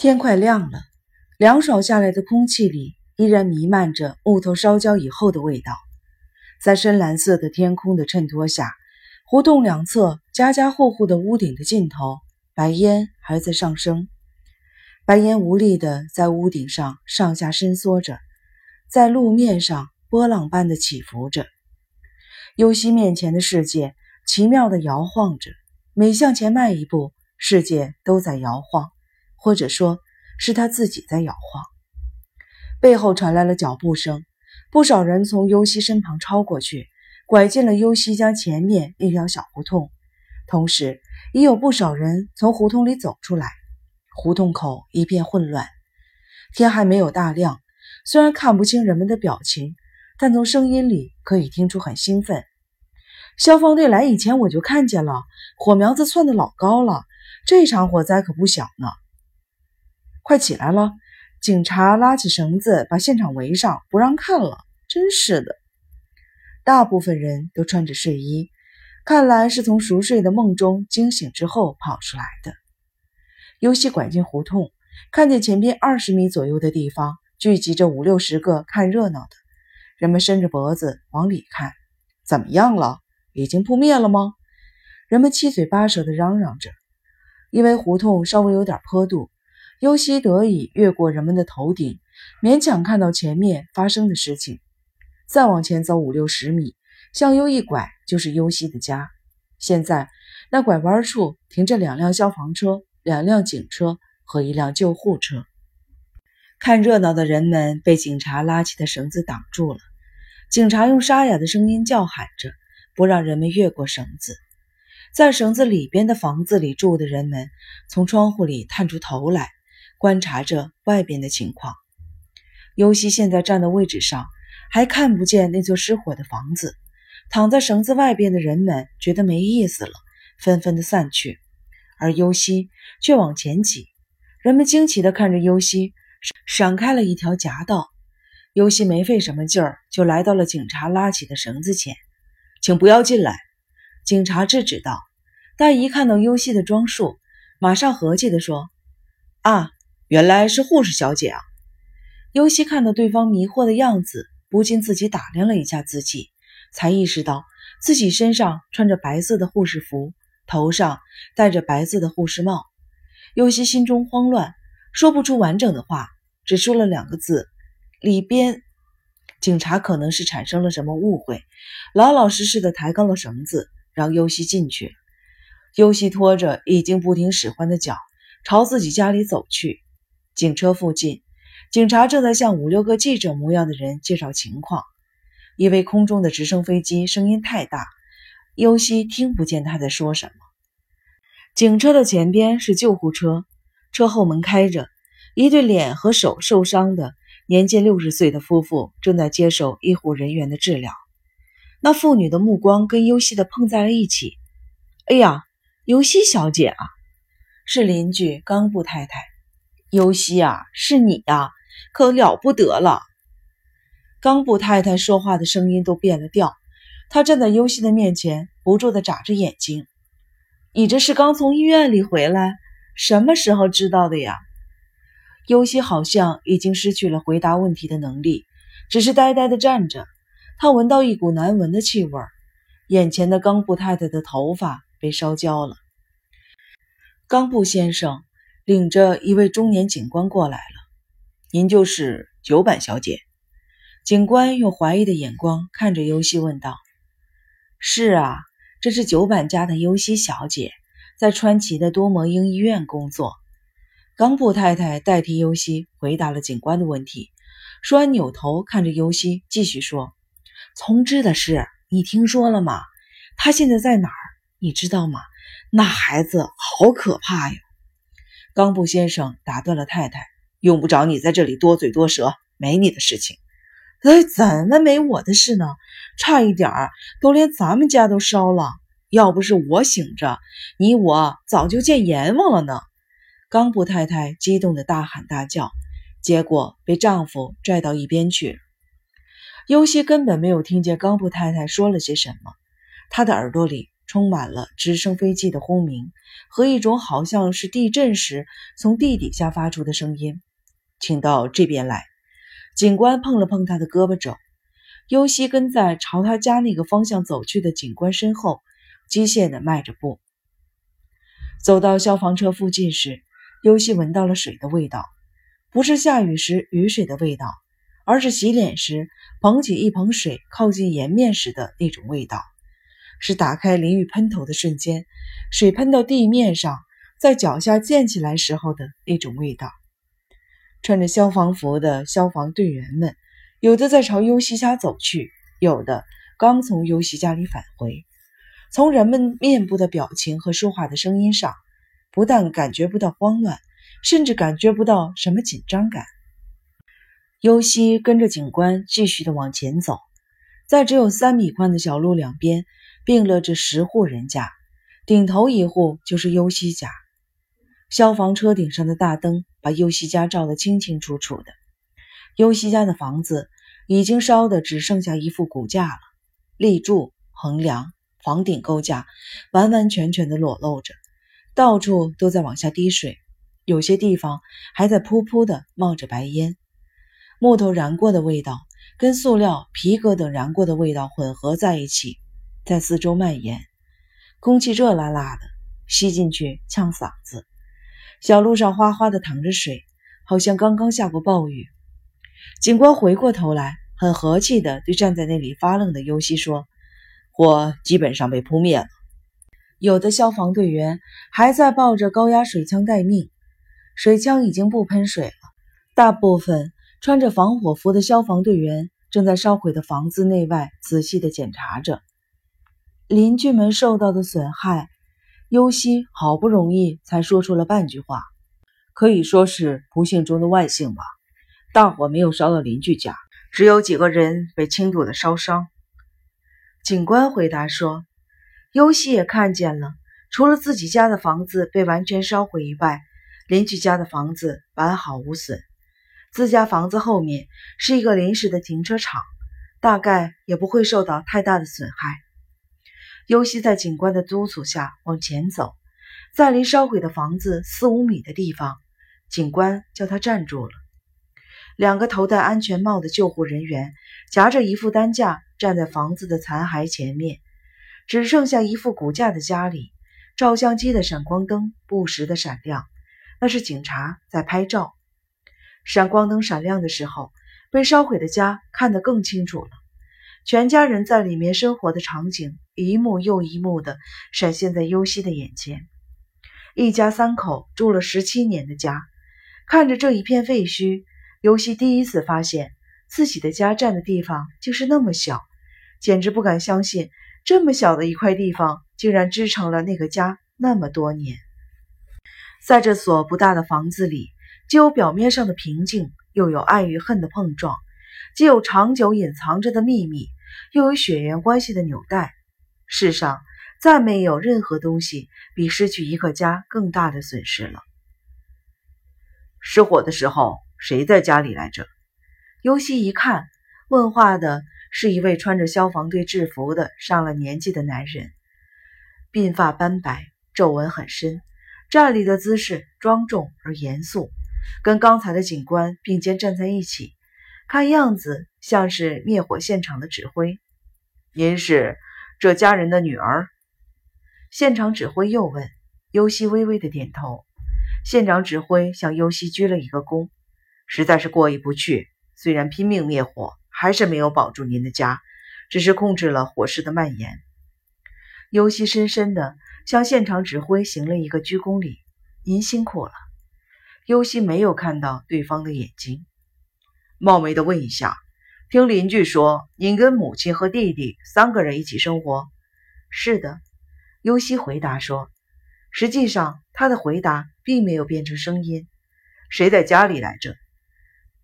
天快亮了，凉爽下来的空气里依然弥漫着木头烧焦以后的味道。在深蓝色的天空的衬托下，胡同两侧家家户户的屋顶的尽头，白烟还在上升。白烟无力地在屋顶上上下伸缩着，在路面上波浪般的起伏着。尤西面前的世界奇妙地摇晃着，每向前迈一步，世界都在摇晃，或者说是他自己在摇晃。背后传来了脚步声，不少人从尤西身旁超过去，拐进了尤西家前面一条小胡同，同时也有不少人从胡同里走出来。胡同口一片混乱，天还没有大亮，虽然看不清人们的表情，但从声音里可以听出很兴奋。消防队来以前我就看见了，火苗子窜得老高了，这场火灾可不小呢。快起来了！警察拉起绳子把现场围上，不让看了。真是的，大部分人都穿着睡衣，看来是从熟睡的梦中惊醒之后跑出来的。尤西拐进胡同，看见前边二十米左右的地方聚集着五六十个看热闹的人们，伸着脖子往里看。怎么样了？已经扑灭了吗？人们七嘴八舌地嚷嚷着。因为胡同稍微有点坡度，尤西得以越过人们的头顶，勉强看到前面发生的事情。再往前走五六十米，向右一拐就是尤西的家。现在那拐弯处停着两辆消防车、两辆警车和一辆救护车。看热闹的人们被警察拉起的绳子挡住了。警察用沙哑的声音叫喊着。不让人们越过绳子，在绳子里边的房子里住的人们从窗户里探出头来，观察着外边的情况。尤西现在站的位置上，还看不见那座失火的房子。躺在绳子外边的人们觉得没意思了，纷纷的散去，而尤西却往前挤。人们惊奇的看着尤西，闪开了一条夹道。尤西没费什么劲儿，就来到了警察拉起的绳子前。请不要进来！警察制止道。但一看到优西的装束，马上和气的说：“啊，原来是护士小姐啊！”优西看到对方迷惑的样子，不禁自己打量了一下自己，才意识到自己身上穿着白色的护士服，头上戴着白色的护士帽。优西心中慌乱，说不出完整的话，只说了两个字：“里边。”警察可能是产生了什么误会，老老实实的抬高了绳子，让尤西进去。尤西拖着已经不听使唤的脚，朝自己家里走去。警车附近，警察正在向五六个记者模样的人介绍情况。因为空中的直升飞机声音太大，尤西听不见他在说什么。警车的前边是救护车，车后门开着，一对脸和手受伤的。年近六十岁的夫妇正在接受医护人员的治疗，那妇女的目光跟尤西的碰在了一起。哎呀，尤西小姐啊，是邻居冈布太太。尤西啊，是你呀，可了不得了。冈布太太说话的声音都变了调，她站在尤西的面前，不住地眨着眼睛。你这是刚从医院里回来？什么时候知道的呀？尤西好像已经失去了回答问题的能力，只是呆呆地站着。他闻到一股难闻的气味，眼前的冈布太太的头发被烧焦了。冈布先生领着一位中年警官过来了。您就是九板小姐？警官用怀疑的眼光看着尤西问道：“是啊，这是九板家的尤西小姐，在川崎的多摩英医院工作。”冈布太太代替尤西回答了警官的问题，说完扭头看着尤西，继续说：“从之的事你听说了吗？他现在在哪儿？你知道吗？那孩子好可怕呀！”冈布先生打断了太太：“用不着你在这里多嘴多舌，没你的事情。”“哎，怎么没我的事呢？差一点儿都连咱们家都烧了。要不是我醒着，你我早就见阎王了呢。”冈布太太激动的大喊大叫，结果被丈夫拽到一边去了。尤西根本没有听见冈布太太说了些什么，她的耳朵里充满了直升飞机的轰鸣和一种好像是地震时从地底下发出的声音。请到这边来。警官碰了碰他的胳膊肘。尤西跟在朝他家那个方向走去的警官身后，机械地迈着步。走到消防车附近时，尤西闻到了水的味道，不是下雨时雨水的味道，而是洗脸时捧起一盆水靠近颜面时的那种味道，是打开淋浴喷头的瞬间，水喷到地面上，在脚下溅起来时候的那种味道。穿着消防服的消防队员们。有的在朝尤西家走去，有的刚从尤西家里返回。从人们面部的表情和说话的声音上，不但感觉不到慌乱，甚至感觉不到什么紧张感。尤西跟着警官继续的往前走，在只有三米宽的小路两边并列着十户人家，顶头一户就是尤西家。消防车顶上的大灯把尤西家照得清清楚楚的。尤西家的房子已经烧得只剩下一副骨架了，立柱、横梁、房顶构架完完全全的裸露着，到处都在往下滴水，有些地方还在噗噗的冒着白烟。木头燃过的味道跟塑料、皮革等燃过的味道混合在一起，在四周蔓延，空气热辣辣的，吸进去呛嗓子。小路上哗哗的淌着水，好像刚刚下过暴雨。警官回过头来，很和气地对站在那里发愣的尤西说：“火基本上被扑灭了。有的消防队员还在抱着高压水枪待命，水枪已经不喷水了。大部分穿着防火服的消防队员正在烧毁的房子内外仔细地检查着邻居们受到的损害。尤西好不容易才说出了半句话，可以说是不幸中的万幸吧。”大火没有烧到邻居家，只有几个人被轻度的烧伤。警官回答说：“尤西也看见了，除了自己家的房子被完全烧毁以外，邻居家的房子完好无损。自家房子后面是一个临时的停车场，大概也不会受到太大的损害。”尤西在警官的督促下往前走，在离烧毁的房子四五米的地方，警官叫他站住了。两个头戴安全帽的救护人员夹着一副担架站在房子的残骸前面，只剩下一副骨架的家里，照相机的闪光灯不时的闪亮，那是警察在拍照。闪光灯闪亮的时候，被烧毁的家看得更清楚了，全家人在里面生活的场景一幕又一幕的闪现在尤西的眼前。一家三口住了十七年的家，看着这一片废墟。尤西第一次发现自己的家占的地方竟是那么小，简直不敢相信，这么小的一块地方竟然支撑了那个家那么多年。在这所不大的房子里，既有表面上的平静，又有爱与恨的碰撞；既有长久隐藏着的秘密，又有血缘关系的纽带。世上再没有任何东西比失去一个家更大的损失了。失火的时候。谁在家里来着？尤西一看，问话的是一位穿着消防队制服的上了年纪的男人，鬓发斑白，皱纹很深，站立的姿势庄重而严肃，跟刚才的警官并肩站在一起，看样子像是灭火现场的指挥。您是这家人的女儿？现场指挥又问。尤西微微的点头。现场指挥向尤西鞠了一个躬。实在是过意不去。虽然拼命灭火，还是没有保住您的家，只是控制了火势的蔓延。尤西深深地向现场指挥行了一个鞠躬礼：“您辛苦了。”尤西没有看到对方的眼睛，冒昧的问一下，听邻居说您跟母亲和弟弟三个人一起生活？是的，尤西回答说。实际上，他的回答并没有变成声音。谁在家里来着？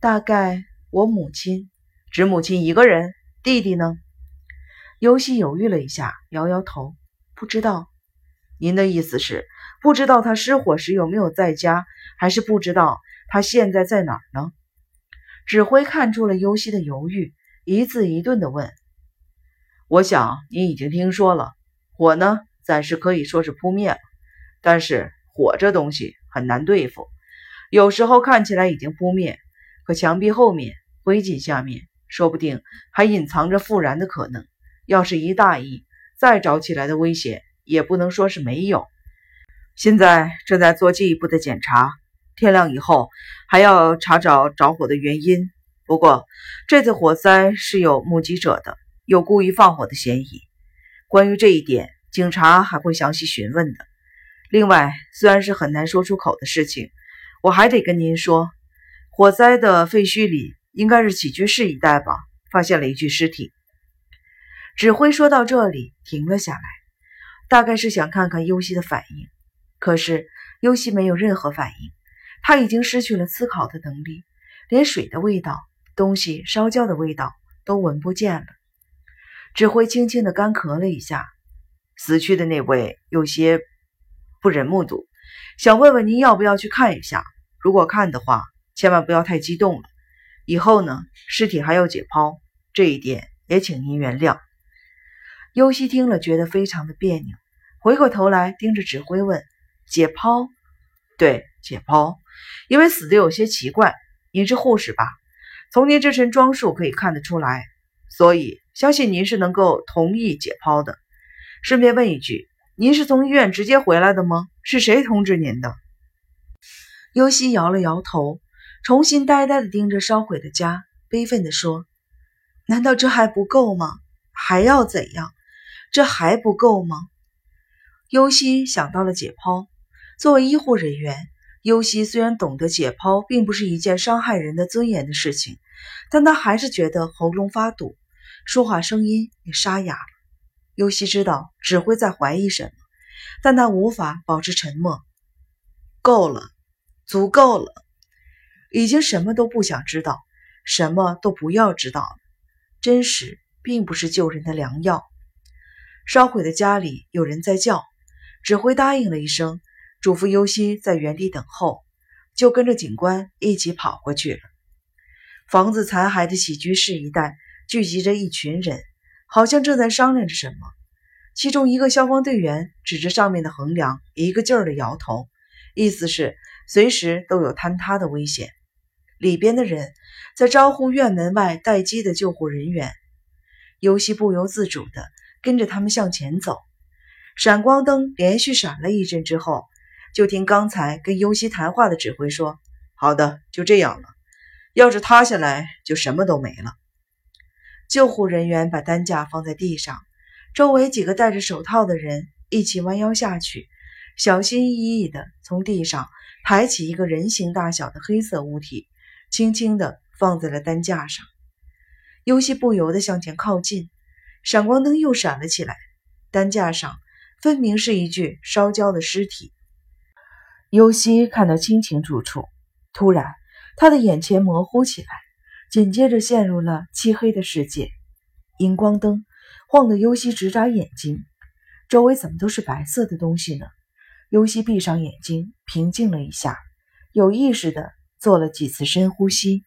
大概我母亲，只母亲一个人，弟弟呢？尤西犹豫了一下，摇摇头，不知道。您的意思是不知道他失火时有没有在家，还是不知道他现在在哪儿呢？指挥看出了尤西的犹豫，一字一顿地问：“我想你已经听说了，火呢暂时可以说是扑灭了。但是火这东西很难对付，有时候看起来已经扑灭，可墙壁后面、灰烬下面，说不定还隐藏着复燃的可能。要是一大意，再着起来的危险也不能说是没有。现在正在做进一步的检查，天亮以后还要查找着火的原因。不过这次火灾是有目击者的，有故意放火的嫌疑。关于这一点，警察还会详细询问的。另外，虽然是很难说出口的事情，我还得跟您说，火灾的废墟里应该是起居室一带吧，发现了一具尸体。指挥说到这里停了下来，大概是想看看尤西的反应。可是尤西没有任何反应，他已经失去了思考的能力，连水的味道、东西烧焦的味道都闻不见了。指挥轻轻地干咳了一下，死去的那位有些不忍目睹，想问问您要不要去看一下？如果看的话，千万不要太激动了。以后呢，尸体还要解剖，这一点也请您原谅。尤西听了，觉得非常的别扭，回过头来盯着指挥问：“解剖？对，解剖。因为死的有些奇怪。您是护士吧？从您这身装束可以看得出来，所以相信您是能够同意解剖的。顺便问一句，您是从医院直接回来的吗？是谁通知您的？”尤西摇了摇头，重新呆呆地盯着烧毁的家，悲愤地说：“难道这还不够吗？还要怎样？”这还不够吗？尤西想到了解剖。作为医护人员，尤西虽然懂得解剖并不是一件伤害人的尊严的事情，但他还是觉得喉咙发堵，说话声音也沙哑了。尤西知道指挥在怀疑什么，但他无法保持沉默。够了，足够了，已经什么都不想知道，什么都不要知道。真实并不是救人的良药。烧毁的家里有人在叫，指挥答应了一声，嘱咐尤西在原地等候，就跟着警官一起跑过去了。房子残骸的起居室一带聚集着一群人，好像正在商量着什么。其中一个消防队员指着上面的横梁，一个劲儿的摇头，意思是随时都有坍塌的危险。里边的人在招呼院门外待机的救护人员，尤西不由自主的。跟着他们向前走，闪光灯连续闪了一阵之后，就听刚才跟尤西谈话的指挥说：“好的，就这样了。要是塌下来，就什么都没了。”救护人员把担架放在地上，周围几个戴着手套的人一起弯腰下去，小心翼翼地从地上抬起一个人形大小的黑色物体，轻轻地放在了担架上。尤西不由得向前靠近。闪光灯又闪了起来，担架上分明是一具烧焦的尸体。尤西看得清清楚楚，突然他的眼前模糊起来，紧接着陷入了漆黑的世界。荧光灯晃得尤西直眨眼睛，周围怎么都是白色的东西呢？尤西闭上眼睛，平静了一下，有意识的做了几次深呼吸。